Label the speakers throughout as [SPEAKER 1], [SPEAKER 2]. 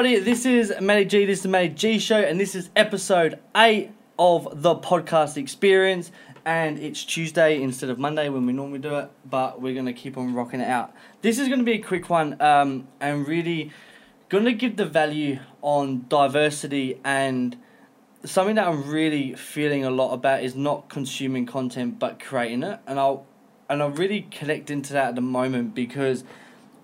[SPEAKER 1] everybody. This is Matty G. This is the Matty G Show, and this is episode eight of the podcast experience. And it's Tuesday instead of Monday when we normally do it, but we're gonna keep on rocking it out. This is gonna be a quick one, um, and really gonna give the value on diversity and something that I'm really feeling a lot about is not consuming content but creating it, and I'll and I'm really connecting to that at the moment because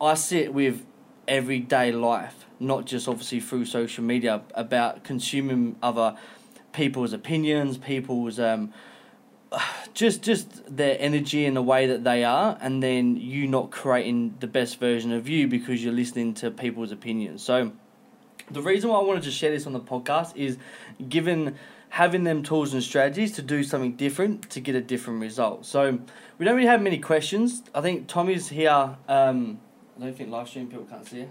[SPEAKER 1] I sit with everyday life, not just obviously through social media, about consuming other people's opinions, people's um, just just their energy and the way that they are, and then you not creating the best version of you because you're listening to people's opinions. So, the reason why I wanted to share this on the podcast is given having them tools and strategies to do something different to get a different result. So, we don't really have many questions. I think Tommy's here. Um, I don't think live stream people can't see it.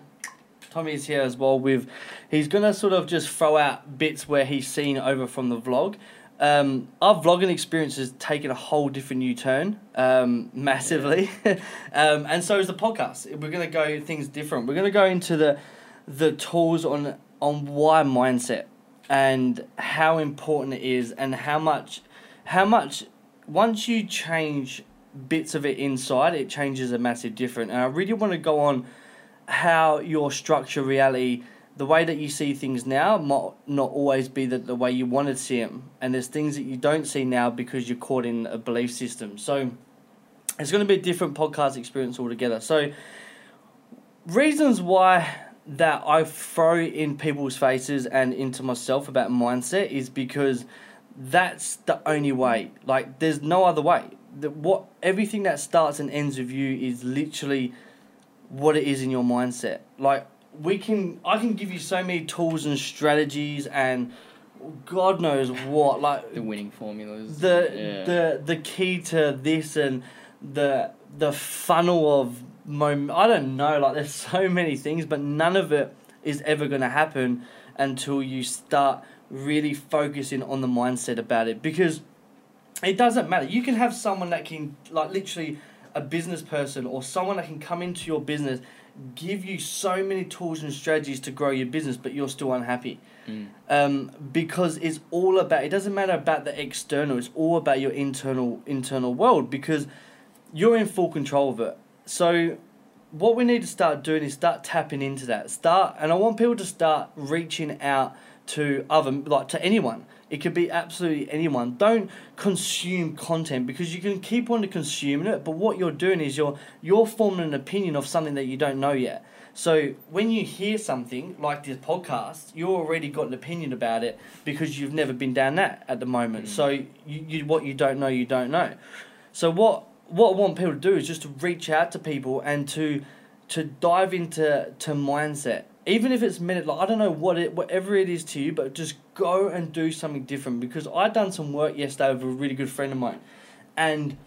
[SPEAKER 1] Tommy's here as well with he's gonna sort of just throw out bits where he's seen over from the vlog. Um, our vlogging experience has taken a whole different new turn, um, massively, um, and so is the podcast. We're gonna go things different. We're gonna go into the the tools on on why mindset and how important it is and how much how much once you change bits of it inside, it changes a massive difference. And I really want to go on how your structure reality, the way that you see things now, might not always be the, the way you want to see them. And there's things that you don't see now because you're caught in a belief system. So it's going to be a different podcast experience altogether. So reasons why that I throw in people's faces and into myself about mindset is because that's the only way. Like there's no other way. The, what everything that starts and ends with you is literally what it is in your mindset. Like we can I can give you so many tools and strategies and God knows what like
[SPEAKER 2] the winning formulas.
[SPEAKER 1] the
[SPEAKER 2] yeah.
[SPEAKER 1] the the key to this and the the funnel of moment I don't know like there's so many things but none of it is ever going to happen until you start really focusing on the mindset about it because it doesn't matter. You can have someone that can like literally a business person or someone that can come into your business give you so many tools and strategies to grow your business but you're still unhappy.
[SPEAKER 2] Mm.
[SPEAKER 1] um, because it's all about it doesn't matter about the external it's all about your internal internal world because you're in full control of it. So what we need to start doing is start tapping into that. Start and i want people to start reaching out to other like to anyone it could be absolutely anyone don't consume content because you can keep on consuming it but what you're doing is you're you're forming an opinion of something that you don't know yet so when you hear something like this podcast, you already got an opinion about it because you've never been down that at the moment.
[SPEAKER 2] Mm.
[SPEAKER 1] So you, you what you don't know, you don't know. So what what I want people to do is just to reach out to people and to to dive into to mindset. Even if it's minute like I don't know what it whatever it is to you, but just go and do something different because I'd done some work yesterday with a really good friend of mine. And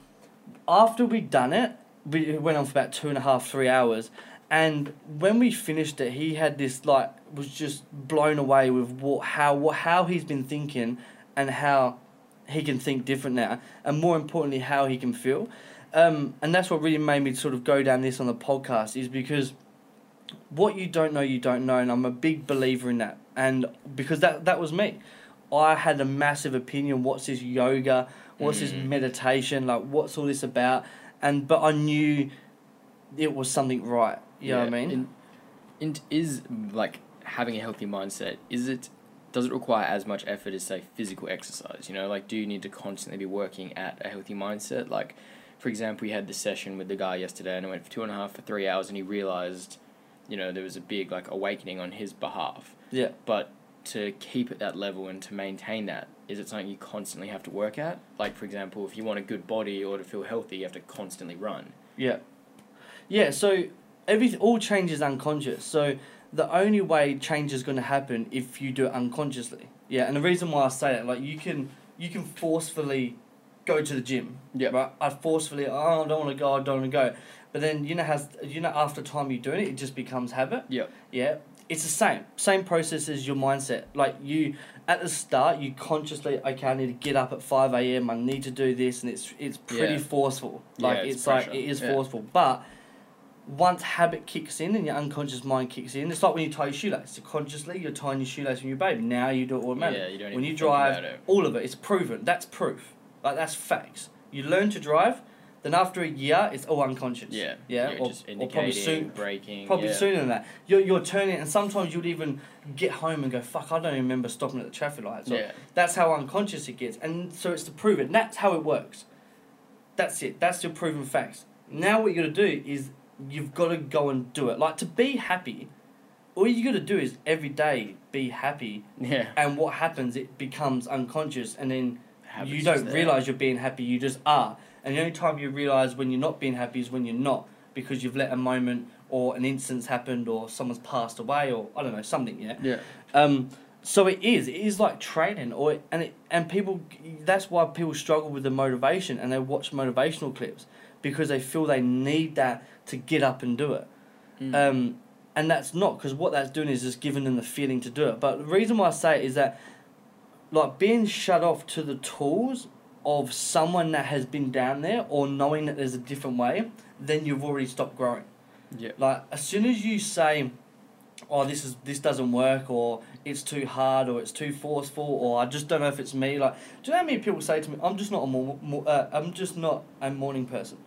[SPEAKER 1] after we'd done it, we it went on for about two and a half, three hours. And when we finished it, he had this like was just blown away with what how what how he's been thinking and how he can think different now, and more importantly, how he can feel. Um, and that's what really made me sort of go down this on the podcast is because what you don't know, you don't know, and I'm a big believer in that. And because that that was me, I had a massive opinion. What's this yoga? What's this
[SPEAKER 2] Mm.
[SPEAKER 1] meditation? Like, what's all this about? And but I knew it was something right. You know what I mean?
[SPEAKER 2] And, and is like having a healthy mindset, is it does it require as much effort as say physical exercise? You know, like do you need to constantly be working at a healthy mindset? Like for example, we had the session with the guy yesterday and it went for two and a half for three hours and he realized, you know, there was a big like awakening on his behalf.
[SPEAKER 1] yeah.
[SPEAKER 2] But to keep at that level and to maintain that, is it something you constantly have to work at? Like for example, if you want a good body or to feel healthy, you have to constantly run.
[SPEAKER 1] Yeah. Yeah, so everything all change is unconscious. So the only way change is going to happen if you do it unconsciously. Yeah, and the reason why I say that, like you can you can forcefully go to the gym.
[SPEAKER 2] Yeah.
[SPEAKER 1] Right. I forcefully oh I don't want to go I don't want to go, but then you know has you know after time you're doing it it just becomes habit.
[SPEAKER 2] Yeah.
[SPEAKER 1] Yeah. It's the same same process as your mindset. Like you at the start you consciously okay I need to get up at five a.m. I need to do this and it's it's pretty
[SPEAKER 2] Yeah.
[SPEAKER 1] forceful.
[SPEAKER 2] Yeah,
[SPEAKER 1] Like
[SPEAKER 2] it's
[SPEAKER 1] it's, like it is
[SPEAKER 2] Yeah.
[SPEAKER 1] forceful, but once habit kicks in and your unconscious mind kicks in, it's like when you tie your shoelace. Subconsciously, you're tying your shoelace when you're baby. Now you do it automatically.
[SPEAKER 2] Yeah, you don't
[SPEAKER 1] when you drive, all of it, it's proven. That's proof. Like that's facts. You learn to drive, then after a year, it's all unconscious.
[SPEAKER 2] Yeah.
[SPEAKER 1] Yeah. Or,
[SPEAKER 2] just
[SPEAKER 1] or probably soon,
[SPEAKER 2] braking.
[SPEAKER 1] probably
[SPEAKER 2] yeah.
[SPEAKER 1] sooner than that. You're, you're turning, and sometimes you'd even get home and go, "Fuck, I don't even remember stopping at the traffic lights." Or,
[SPEAKER 2] Yeah.
[SPEAKER 1] That's how unconscious it gets, and so it's to prove it. And that's how it works. That's it. That's your proven facts. Now what you got to do is you've got to go and do it. Like to be happy, all you got to do is every day be happy,
[SPEAKER 2] Yeah.
[SPEAKER 1] and what happens? It becomes unconscious, and then you don't realize you're being happy. You just are, and the only time you realize when you're not being happy is when you're not, because you've let a moment or an instance happened, or someone's passed away, or I don't know something. Yeah.
[SPEAKER 2] Yeah.
[SPEAKER 1] Um, so it is. It is like training, or and it, and people. That's why people struggle with the motivation, and they watch motivational clips because they feel they need that to get up and do it.
[SPEAKER 2] Mm.
[SPEAKER 1] Um, and that's not because what that's doing is just giving them the feeling to do it. But the reason why I say it is that, like being shut off to the tools of someone that has been down there, or knowing that there's a different way, then you've already stopped growing.
[SPEAKER 2] yeah.
[SPEAKER 1] Like as soon as you say, "Oh, this is this doesn't work," or "It's too hard," or "It's too forceful," or "I just don't know if it's me," like, do you know how many people say to me, "I'm just not a mor- mor- uh, I'm just not a morning person."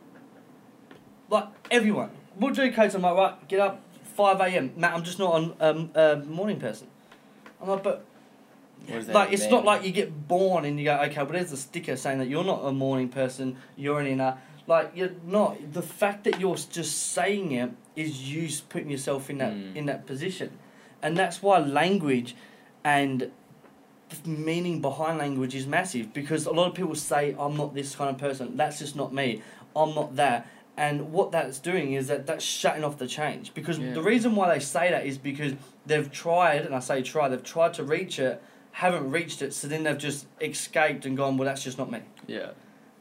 [SPEAKER 1] Like everyone, we'll do case. I'm like, right, get up, five a.m. Matt, I'm just not a um, a morning person. I'm like, but
[SPEAKER 2] What does that
[SPEAKER 1] like it's
[SPEAKER 2] mean?
[SPEAKER 1] not like you get born and you go, okay, but there's a sticker saying that you're not a morning person, you're an inner. Like you're not. The fact that you're just saying it is you putting yourself in that
[SPEAKER 2] Mm.
[SPEAKER 1] in that position, and that's why language, and the meaning behind language is massive because a lot of people say I'm not this kind of person. That's just not me. I'm not that. And what that's doing is that that's shutting off the change because
[SPEAKER 2] Yeah.
[SPEAKER 1] the reason why they say that is because they've tried, and I say try, they've tried to reach it, haven't reached it, so then they've just escaped and gone, well, that's just not me.
[SPEAKER 2] Yeah.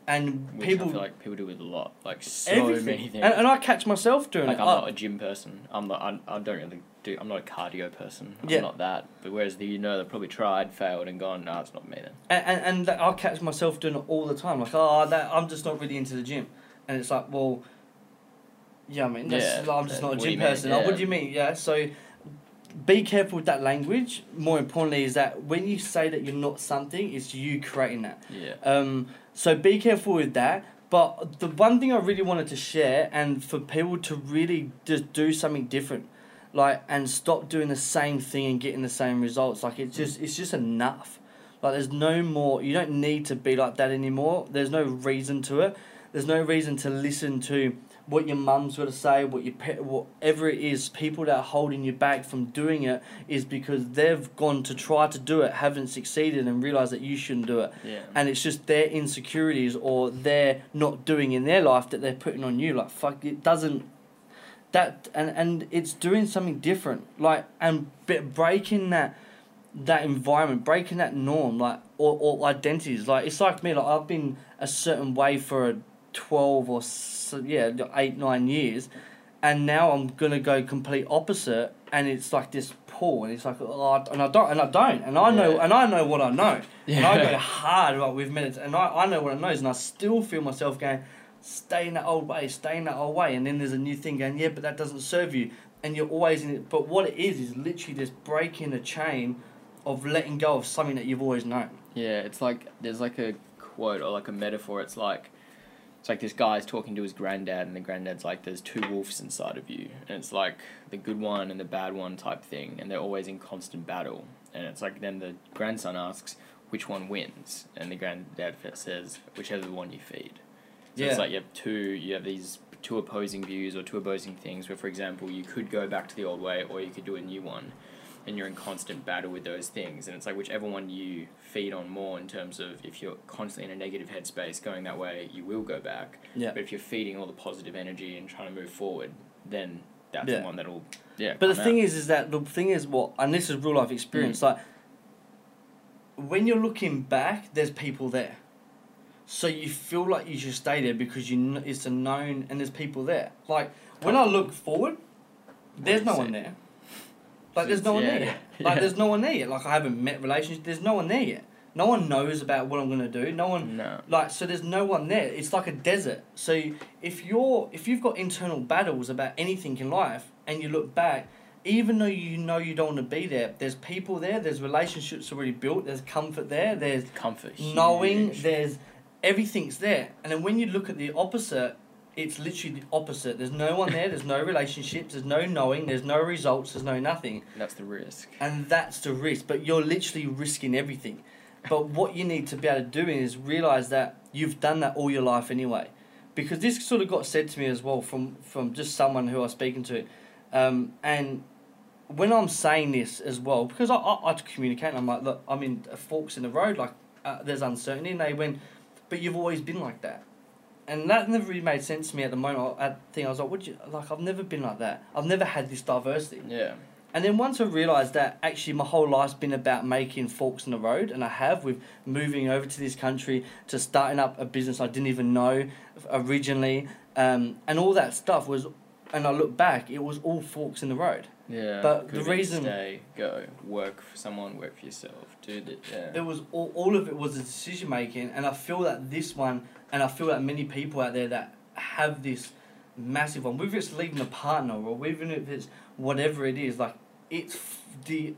[SPEAKER 1] And
[SPEAKER 2] Which
[SPEAKER 1] people,
[SPEAKER 2] I feel like people do with a lot. Like so
[SPEAKER 1] everything,
[SPEAKER 2] many things.
[SPEAKER 1] and, and I catch myself doing
[SPEAKER 2] like
[SPEAKER 1] it.
[SPEAKER 2] I'm
[SPEAKER 1] I-
[SPEAKER 2] not a gym person. I'm not. I, I don't really do. I'm not a cardio person. I'm
[SPEAKER 1] Yeah.
[SPEAKER 2] not that. But whereas the you know they've probably tried, failed, and gone. No, it's not me then.
[SPEAKER 1] and, and, and I catch myself doing it all the time. Like, oh, that I'm just not really into the gym, and it's like, well, yeah, I mean, that's,
[SPEAKER 2] Yeah,
[SPEAKER 1] I'm just not a gym
[SPEAKER 2] mean?
[SPEAKER 1] person. Oh, what do you mean? Yeah, so be careful with that language. More importantly, is that when you say that you're not something, it's you creating that.
[SPEAKER 2] Yeah.
[SPEAKER 1] Um, so be careful with that. But the one thing I really wanted to share, and for people to really just do something different, like and stop doing the same thing and getting the same results. Like it's just it's just enough. Like there's no more. You don't need to be like that anymore. There's no reason to it. There's no reason to listen to what your mum's got to say, what your pet, whatever it is. People that are holding you back from doing it is because they've gone to try to do it, haven't succeeded, and realize that you shouldn't do it
[SPEAKER 2] Yeah.
[SPEAKER 1] and it's just their insecurities or their not doing in their life that they're putting on you like fuck it doesn't that and and it's doing something different like and breaking that that environment breaking that norm like or, or identities like it's like me like i've been a certain way for a 12 or yeah 8 9 years and now i'm gonna go complete opposite and it's like this pull and it's like oh, and i don't and i don't and i know
[SPEAKER 2] Yeah.
[SPEAKER 1] and i know what i know and I go hard like with minutes, and I, I know what I know, and I still feel myself going, stay in that old way, stay in that old way, and then there's a new thing going, yeah, but that doesn't serve you, and you're always in it. But what it is is literally just breaking the chain of letting go of something that you've always known.
[SPEAKER 2] Yeah, it's like there's like a quote or like a metaphor. It's like it's like this guy's talking to his granddad, and the granddad's like, "There's two wolves inside of you," and it's like the good one and the bad one type thing, and they're always in constant battle. And it's like then the grandson asks, "Which one wins?" And the granddad says, "Whichever one you feed." So
[SPEAKER 1] Yeah.
[SPEAKER 2] it's like you have two, you have these two opposing views or two opposing things. Where, for example, you could go back to the old way, or you could do a new one and you're in constant battle with those things. And it's like whichever one you feed on more in terms of if you're constantly in a negative headspace going that way, you will go back.
[SPEAKER 1] Yeah.
[SPEAKER 2] But if you're feeding all the positive energy and trying to move forward, then that's
[SPEAKER 1] Yeah.
[SPEAKER 2] the one that'll yeah.
[SPEAKER 1] But the thing
[SPEAKER 2] out.
[SPEAKER 1] is, is that the thing is what, and this is real life experience. Mm. Like when you're looking back, there's people there, so you feel like you should stay there because you kn- it's a known and there's people there. Like when I look forward, there's no one there. Like there's no one
[SPEAKER 2] Yeah,
[SPEAKER 1] there yet. Like
[SPEAKER 2] yeah.
[SPEAKER 1] there's no one there yet. Like I haven't met relationships. There's no one there yet. No one knows about what I'm gonna do. No one
[SPEAKER 2] No.
[SPEAKER 1] like so. There's no one there. It's like a desert. So if you're if you've got internal battles about anything in life, and you look back, even though you know you don't want to be there, there's people there. There's relationships already built. There's comfort there. There's
[SPEAKER 2] Comfort.
[SPEAKER 1] knowing
[SPEAKER 2] huge.
[SPEAKER 1] there's everything's there and then when you look at the opposite it's literally the opposite. There's no one there there's no relationships there's no knowing there's no results there's no nothing.
[SPEAKER 2] That's the risk.
[SPEAKER 1] and that's the risk but you're literally risking everything. But what you need to be able to do is realize that you've done that all your life anyway. Because this sort of got said to me as well from from just someone who I was speaking to. Um, and when I'm saying this as well, because I, I, I communicate, I'm like, look, I'm in forks in the road, like, uh, there's uncertainty, and they went, but you've always been like that. And that never really made sense to me at the moment. I, think I was like, would you, like, I've never been like that. I've never had this diversity.
[SPEAKER 2] Yeah.
[SPEAKER 1] And then once I realised that actually my whole life's been about making forks in the road, and I have with moving over to this country to starting up a business I didn't even know originally, um, and all that stuff was, and I look back, it was all forks in the road.
[SPEAKER 2] Yeah.
[SPEAKER 1] But the reason-
[SPEAKER 2] stay, go, work for someone, work for yourself, the yeah.
[SPEAKER 1] It was all, all of it was a decision making, and I feel that this one, and I feel that many people out there that have this massive one, whether it's leaving a partner or even if it's whatever it is, like it's the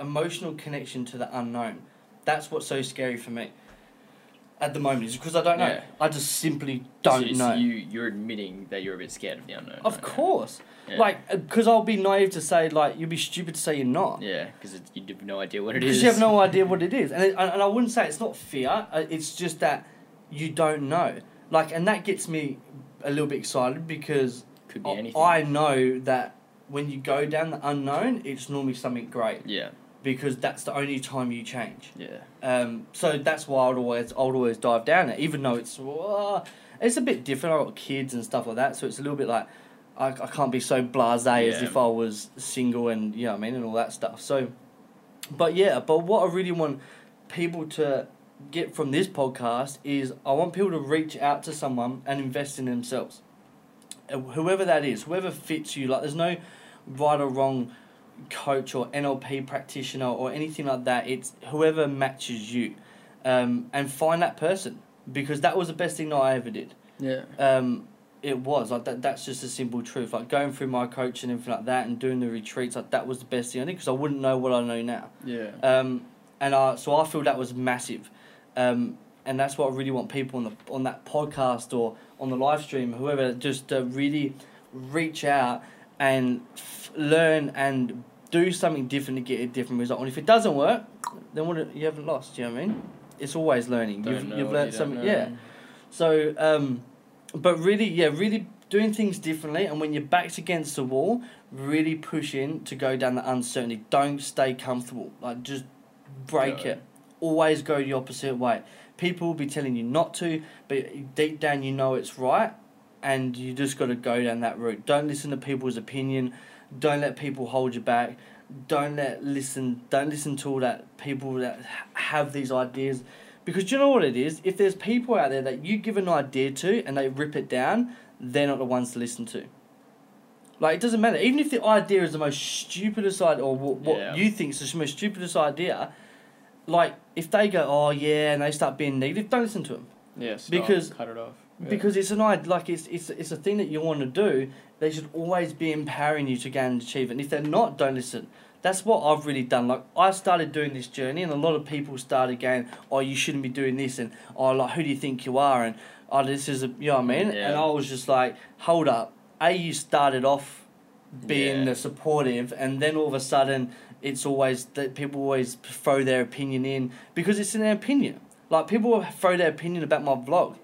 [SPEAKER 1] emotional connection to the unknown. That's what's so scary for me at the moment, is because I don't know.
[SPEAKER 2] Yeah.
[SPEAKER 1] I just simply don't
[SPEAKER 2] so,
[SPEAKER 1] know.
[SPEAKER 2] So you you're admitting that you're a bit scared of the unknown.
[SPEAKER 1] of
[SPEAKER 2] right
[SPEAKER 1] course,
[SPEAKER 2] Yeah.
[SPEAKER 1] like because I'll be naive to say like you'd be stupid to say you're not.
[SPEAKER 2] Yeah, because you have no idea what it is.
[SPEAKER 1] Because you have no idea what it is, and it, and I wouldn't say it's not fear. uh, It's just that you don't know. Like, and that gets me a little bit excited because
[SPEAKER 2] Could be anything.
[SPEAKER 1] I know that when you go down the unknown, it's normally something great
[SPEAKER 2] Yeah.
[SPEAKER 1] Because that's the only time you change.
[SPEAKER 2] Yeah.
[SPEAKER 1] Um, so that's why I'd always I'd always dive down it, even though it's uh, it's a bit different. I've got kids and stuff like that, so it's a little bit like I, I can't be so blasé as if I was single and you know what I mean and all that stuff. So, but yeah, but what I really want people to get from this podcast is I want people to reach out to someone and invest in themselves, Uh, whoever that is, whoever fits you. Like, there's no right or wrong coach or NLP practitioner or anything like that. It's whoever matches you, um, and find that person because that was the best thing that I ever did.
[SPEAKER 2] Yeah.
[SPEAKER 1] Um, it was like that. That's just a simple truth. Like going through my coach and everything like that, and doing the retreats. Like that was the best thing I did because I wouldn't know what I know now.
[SPEAKER 2] Yeah.
[SPEAKER 1] Um, and I, so I feel that was massive. Um, and that's what I really want people on the on that podcast or on the live stream, whoever, just to really reach out and f- learn and do something different to get a different result. And if it doesn't work, then what? You haven't lost. Do you know what I mean? It's always learning.
[SPEAKER 2] Don't
[SPEAKER 1] you've you've learned
[SPEAKER 2] you
[SPEAKER 1] something. Yeah. So, um, but really, yeah, really doing things differently. And when your back's against the wall, really push in to go down the uncertainty. Don't stay comfortable. Like, just break it. Always go the opposite way. People will be telling you not to, but deep down you know it's right. And you just got to go down that route. Don't listen to people's opinion. Don't let people hold you back. Don't let listen. Don't listen to all that people that have these ideas because do you know what it is? If there's people out there that you give an idea to and they rip it down, they're not the ones to listen to. Like, it doesn't matter. Even if the idea is the most stupidest idea, or what, what
[SPEAKER 2] Yeah.
[SPEAKER 1] you think is the most stupidest idea, like, if they go, oh, yeah, and they start being negative, don't listen to them.
[SPEAKER 2] Yeah.
[SPEAKER 1] Because-
[SPEAKER 2] cut it off. Yeah.
[SPEAKER 1] Because it's an idea, like, it's, it's, it's a thing that you want to do. They should always be empowering you to go and achieve it. And if they're not, don't listen. That's what I've really done. Like, I started doing this journey, and a lot of people started going, oh, you shouldn't be doing this, and oh, like, who do you think you are? And oh, this is, a, you know what I mean?
[SPEAKER 2] Yeah.
[SPEAKER 1] And I was just like, hold up. A, you started off being
[SPEAKER 2] Yeah.
[SPEAKER 1] the supportive, and then all of a sudden, it's always that people always throw their opinion in because it's an opinion. Like, people will throw their opinion about my vlog,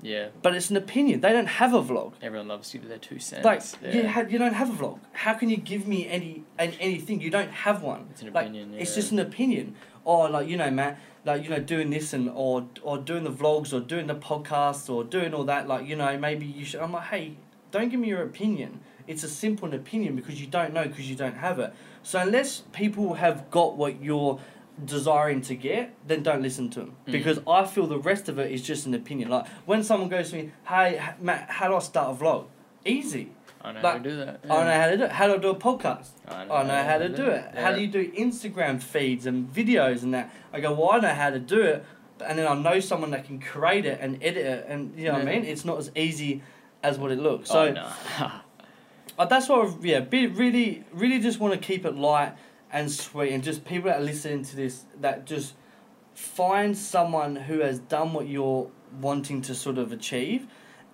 [SPEAKER 2] Yeah.
[SPEAKER 1] but it's an opinion. They don't have a vlog.
[SPEAKER 2] Everyone loves to give their two cents.
[SPEAKER 1] Like
[SPEAKER 2] yeah.
[SPEAKER 1] you, ha- you don't have a vlog. How can you give me any, any anything? You don't have one.
[SPEAKER 2] It's an
[SPEAKER 1] like,
[SPEAKER 2] opinion,
[SPEAKER 1] It's just an opinion. Or like you know, Matt, like you know, doing this and or or doing the vlogs or doing the podcasts or doing all that. Like you know, maybe you should. I'm like, hey, don't give me your opinion. It's a simple opinion because you don't know because you don't have it. So unless people have got what you're desiring to get, then don't listen to them
[SPEAKER 2] Mm.
[SPEAKER 1] because I feel the rest of it is just an opinion. Like when someone goes to me, "Hey, Matt, how do I start a vlog?" Easy.
[SPEAKER 2] I know
[SPEAKER 1] Like,
[SPEAKER 2] how to do that.
[SPEAKER 1] I know how to do it. How do I do a podcast?
[SPEAKER 2] I
[SPEAKER 1] I know how to do it. How do you do Instagram feeds and videos and that? I go, well, I know how to do it, and then I know someone that can create it and edit it, and you know what I mean. It's not as easy as what it looks. So
[SPEAKER 2] oh, no.
[SPEAKER 1] uh, that's why, yeah, be really, really just want to keep it light and sweet, and just people that are listening to this that just find someone who has done what you're wanting to sort of achieve,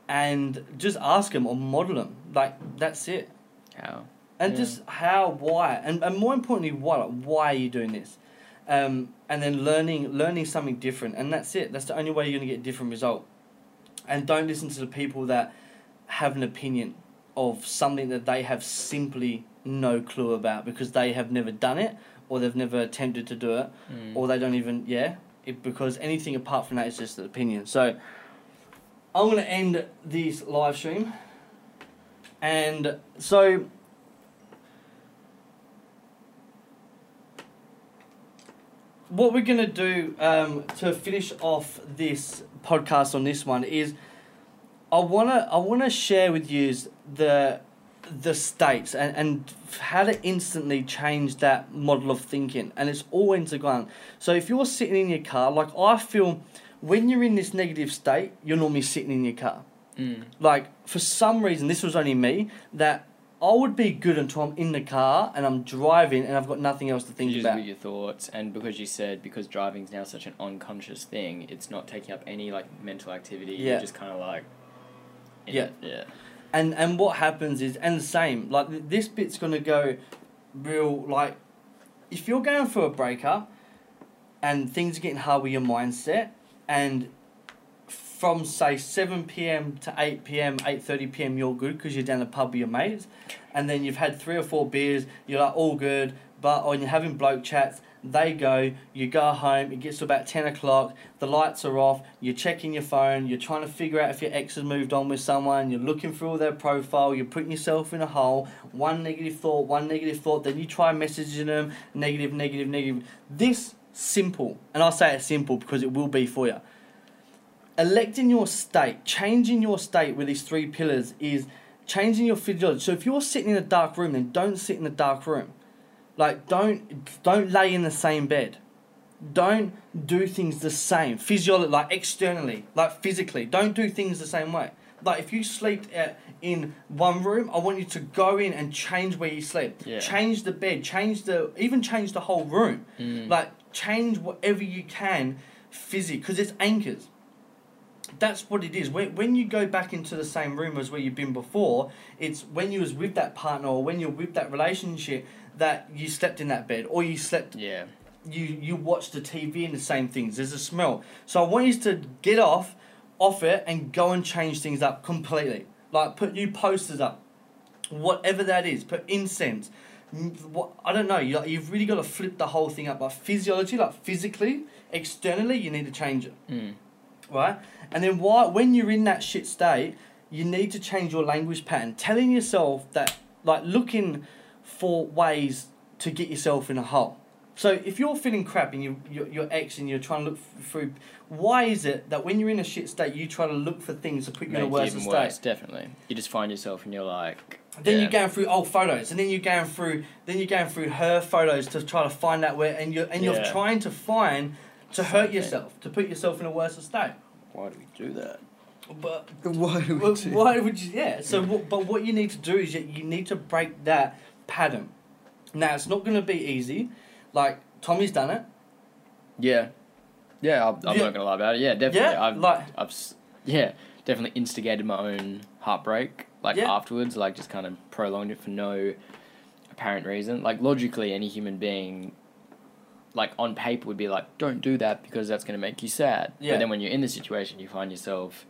[SPEAKER 1] and just ask them or model them. Like that's it
[SPEAKER 2] how?
[SPEAKER 1] and
[SPEAKER 2] Yeah.
[SPEAKER 1] just how why and, and more importantly why like, why are you doing this um, and then learning learning something different and that's it that's the only way you're going to get a different result and don't listen to the people that have an opinion of something that they have simply no clue about because they have never done it or they've never attempted to do it
[SPEAKER 2] Mm.
[SPEAKER 1] or they don't even yeah it, because anything apart from that is just an opinion so i'm going to end this live stream and so what we're going to do um, to finish off this podcast on this one is i want to i want to share with you the the states and, and how to instantly change that model of thinking and it's all intergone so if you're sitting in your car like i feel when you're in this negative state you're normally sitting in your car
[SPEAKER 2] Mm.
[SPEAKER 1] like for some reason this was only me that i would be good until i'm in the car and i'm driving and i've got nothing else to think about
[SPEAKER 2] with your thoughts, and because you said because driving's now such an unconscious thing, it's not taking up any like mental activity.
[SPEAKER 1] Yeah.
[SPEAKER 2] You're just kind of like. In
[SPEAKER 1] Yeah.
[SPEAKER 2] it, Yeah.
[SPEAKER 1] and and what happens is and the same like this bit's gonna go real like if you're going for a breakup and things are getting hard with your mindset and from say 7 p.m to 8 p.m 8.30 p.m you're good because you're down the pub with your mates and then you've had three or four beers you're like all good but oh, when you're having bloke chats they go you go home it gets to about 10 o'clock the lights are off you're checking your phone you're trying to figure out if your ex has moved on with someone you're looking through their profile you're putting yourself in a hole one negative thought one negative thought then you try messaging them negative negative negative. This simple and i say it's simple because it will be for you electing your state changing your state with these three pillars is changing your physiology. So if you're sitting in a dark room then don't sit in a dark room like don't don't lay in the same bed. Don't do things the same. Physiology like externally like physically don't do things the same way. Like if you sleep at, in one room i want you to go in and change where you sleep
[SPEAKER 2] Yeah.
[SPEAKER 1] change the bed change the even change the whole room.
[SPEAKER 2] Mm.
[SPEAKER 1] like change whatever you can physically because it's anchors that's what it is when, when you go back into the same room as where you've been before it's when you was with that partner or when you're with that relationship that you slept in that bed or you slept
[SPEAKER 2] yeah.
[SPEAKER 1] you you watch the TV and the same things. There's a smell. So I want you to get off off it and go and change things up completely. Like put new posters up, whatever that is. Put incense. What I don't know. You you've really got to flip the whole thing up. Like physiology, like physically, externally, you need to change it
[SPEAKER 2] Mm.
[SPEAKER 1] right? And then why when you're in that shit state, you need to change your language pattern, telling yourself that like looking for ways to get yourself in a hole. So if you're feeling crap and you you're, you're ex and you're trying to look through, why is it that when you're in a shit state, you try to look for things to put you in a worse
[SPEAKER 2] even
[SPEAKER 1] state?
[SPEAKER 2] worse, definitely. You just find yourself and you're like.
[SPEAKER 1] Then
[SPEAKER 2] yeah.
[SPEAKER 1] you're going through old photos, and then you're going through, then you're going through her photos to try to find out where, and you're and you're trying to find to hurt yourself, to put yourself in a worse state.
[SPEAKER 2] Why do we do that?
[SPEAKER 1] But
[SPEAKER 3] Why do we
[SPEAKER 1] Well,
[SPEAKER 3] do-
[SPEAKER 1] why would you? Yeah. So, what, but what you need to do is you, you need to break that pattern. Now, it's not going to be easy. Like Tommy's done it.
[SPEAKER 2] Yeah. Yeah, I'm, I'm
[SPEAKER 1] Yeah.
[SPEAKER 2] not gonna lie about it. Yeah, definitely.
[SPEAKER 1] Yeah,
[SPEAKER 2] I've,
[SPEAKER 1] like-
[SPEAKER 2] I've, yeah, definitely instigated my own heartbreak. Like
[SPEAKER 1] Yeah.
[SPEAKER 2] afterwards, like just kind of prolonged it for no apparent reason. Like logically, any human being, like on paper, would be like, "Don't do that because that's gonna make you sad."
[SPEAKER 1] Yeah.
[SPEAKER 2] But then when you're in the situation, you find yourself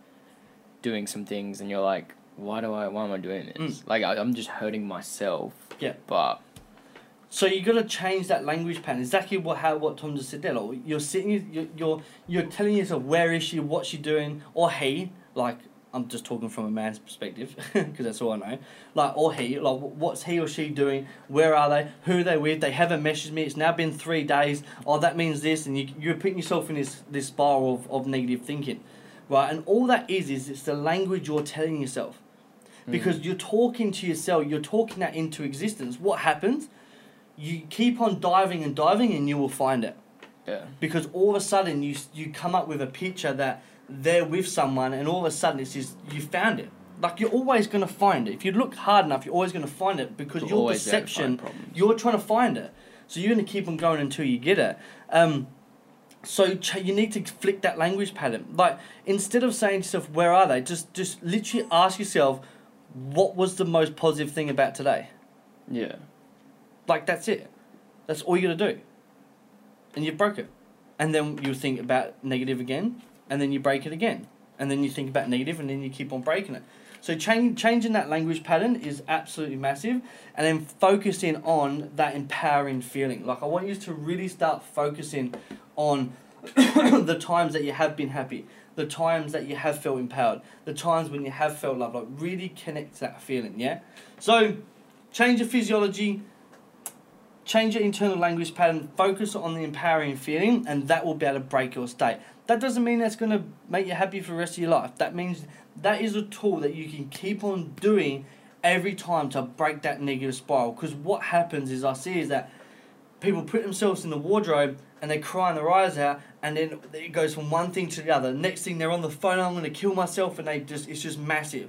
[SPEAKER 2] doing some things, and you're like, "Why do I? Why am I doing this? Like I, I'm just hurting myself."
[SPEAKER 1] Mm. Yeah.
[SPEAKER 2] But
[SPEAKER 1] So you got to change that language pattern. Exactly what how what Tom just said there. Like, you're sitting, you're, you're you're telling yourself where is she, what's she doing, or he. Like I'm just talking from a man's perspective because that's all I know. Like or he, like what's he or she doing? Where are they? Who are they with? They haven't messaged me. It's now been three days. Oh, that means this, and you you're putting yourself in this this spiral of, of negative thinking, right? And all that is is it's the language you're telling yourself. Mm. because you're talking to yourself, you're talking that into existence. What happens? You keep on diving and diving, and you will find it
[SPEAKER 2] Yeah.
[SPEAKER 1] because all of a sudden you you come up with a picture that they're with someone, and all of a sudden it's just you found it. Like you're always gonna find it. If you look hard enough, you're always gonna find it because
[SPEAKER 2] You'll
[SPEAKER 1] your
[SPEAKER 2] always be able to
[SPEAKER 1] perception, you're trying to find it. So you're gonna keep on going until you get it. Um, so ch- you need to flick that language pattern. Like instead of saying to yourself, "Where are they?" Just just literally ask yourself, "What was the most positive thing about today?"
[SPEAKER 2] Yeah.
[SPEAKER 1] Like that's it. That's all you gotta do. And you broke it. And then you think about negative again, and then you break it again. And then you think about negative and then you keep on breaking it. So change, changing that language pattern is absolutely massive and then focusing on that empowering feeling. Like I want you to really start focusing on the times that you have been happy, the times that you have felt empowered, the times when you have felt love. Like really connect to that feeling, yeah? So change your physiology, change your internal language pattern, focus on the empowering feeling, and that will be able to break your state. That doesn't mean that's going to make you happy for the rest of your life. That means that is a tool that you can keep on doing every time to break that negative spiral. Because what happens is, I see is that people put themselves in the wardrobe and they're crying their eyes out, and then it goes from one thing to the other. Next thing they're on the phone, I'm going to kill myself, and they just it's just massive.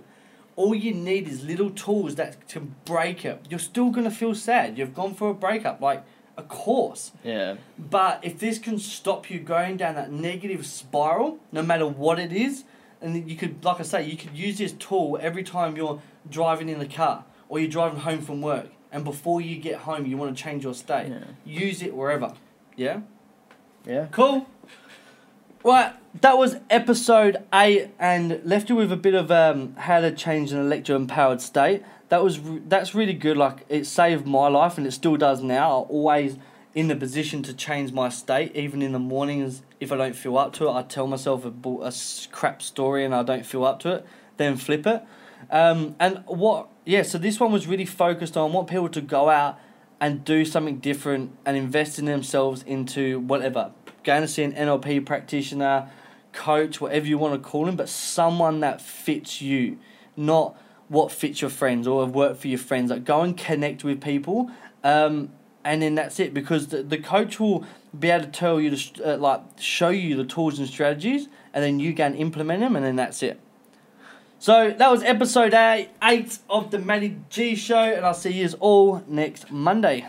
[SPEAKER 1] All you need is little tools that can break it. You're still gonna feel sad. You've gone for a breakup, like of course.
[SPEAKER 2] Yeah.
[SPEAKER 1] But if this can stop you going down that negative spiral, no matter what it is, and you could, like I say, you could use this tool every time you're driving in the car or you're driving home from work, and before you get home, you want to change your state.
[SPEAKER 2] Yeah.
[SPEAKER 1] Use it wherever. Yeah.
[SPEAKER 2] Yeah.
[SPEAKER 1] Cool. Right, that was episode eight, and left you with a bit of um, how to change an electro-empowered state. That was that's really good. Like it saved my life, and it still does now. I'm always in the position to change my state, even in the mornings. If I don't feel up to it, I tell myself a, a crap story, and I don't feel up to it. Then flip it. Um, and what? Yeah. So this one was really focused on want people to go out and do something different and invest in themselves into whatever. Going to see an NLP practitioner, coach, whatever you want to call him, but someone that fits you, not what fits your friends or have worked for your friends. Like go and connect with people, um, and then that's it. Because the, the coach will be able to tell you to uh, like show you the tools and strategies, and then you can implement them, and then that's it. So that was episode eight, eight of the Matty G Show, and I'll see you all next Monday.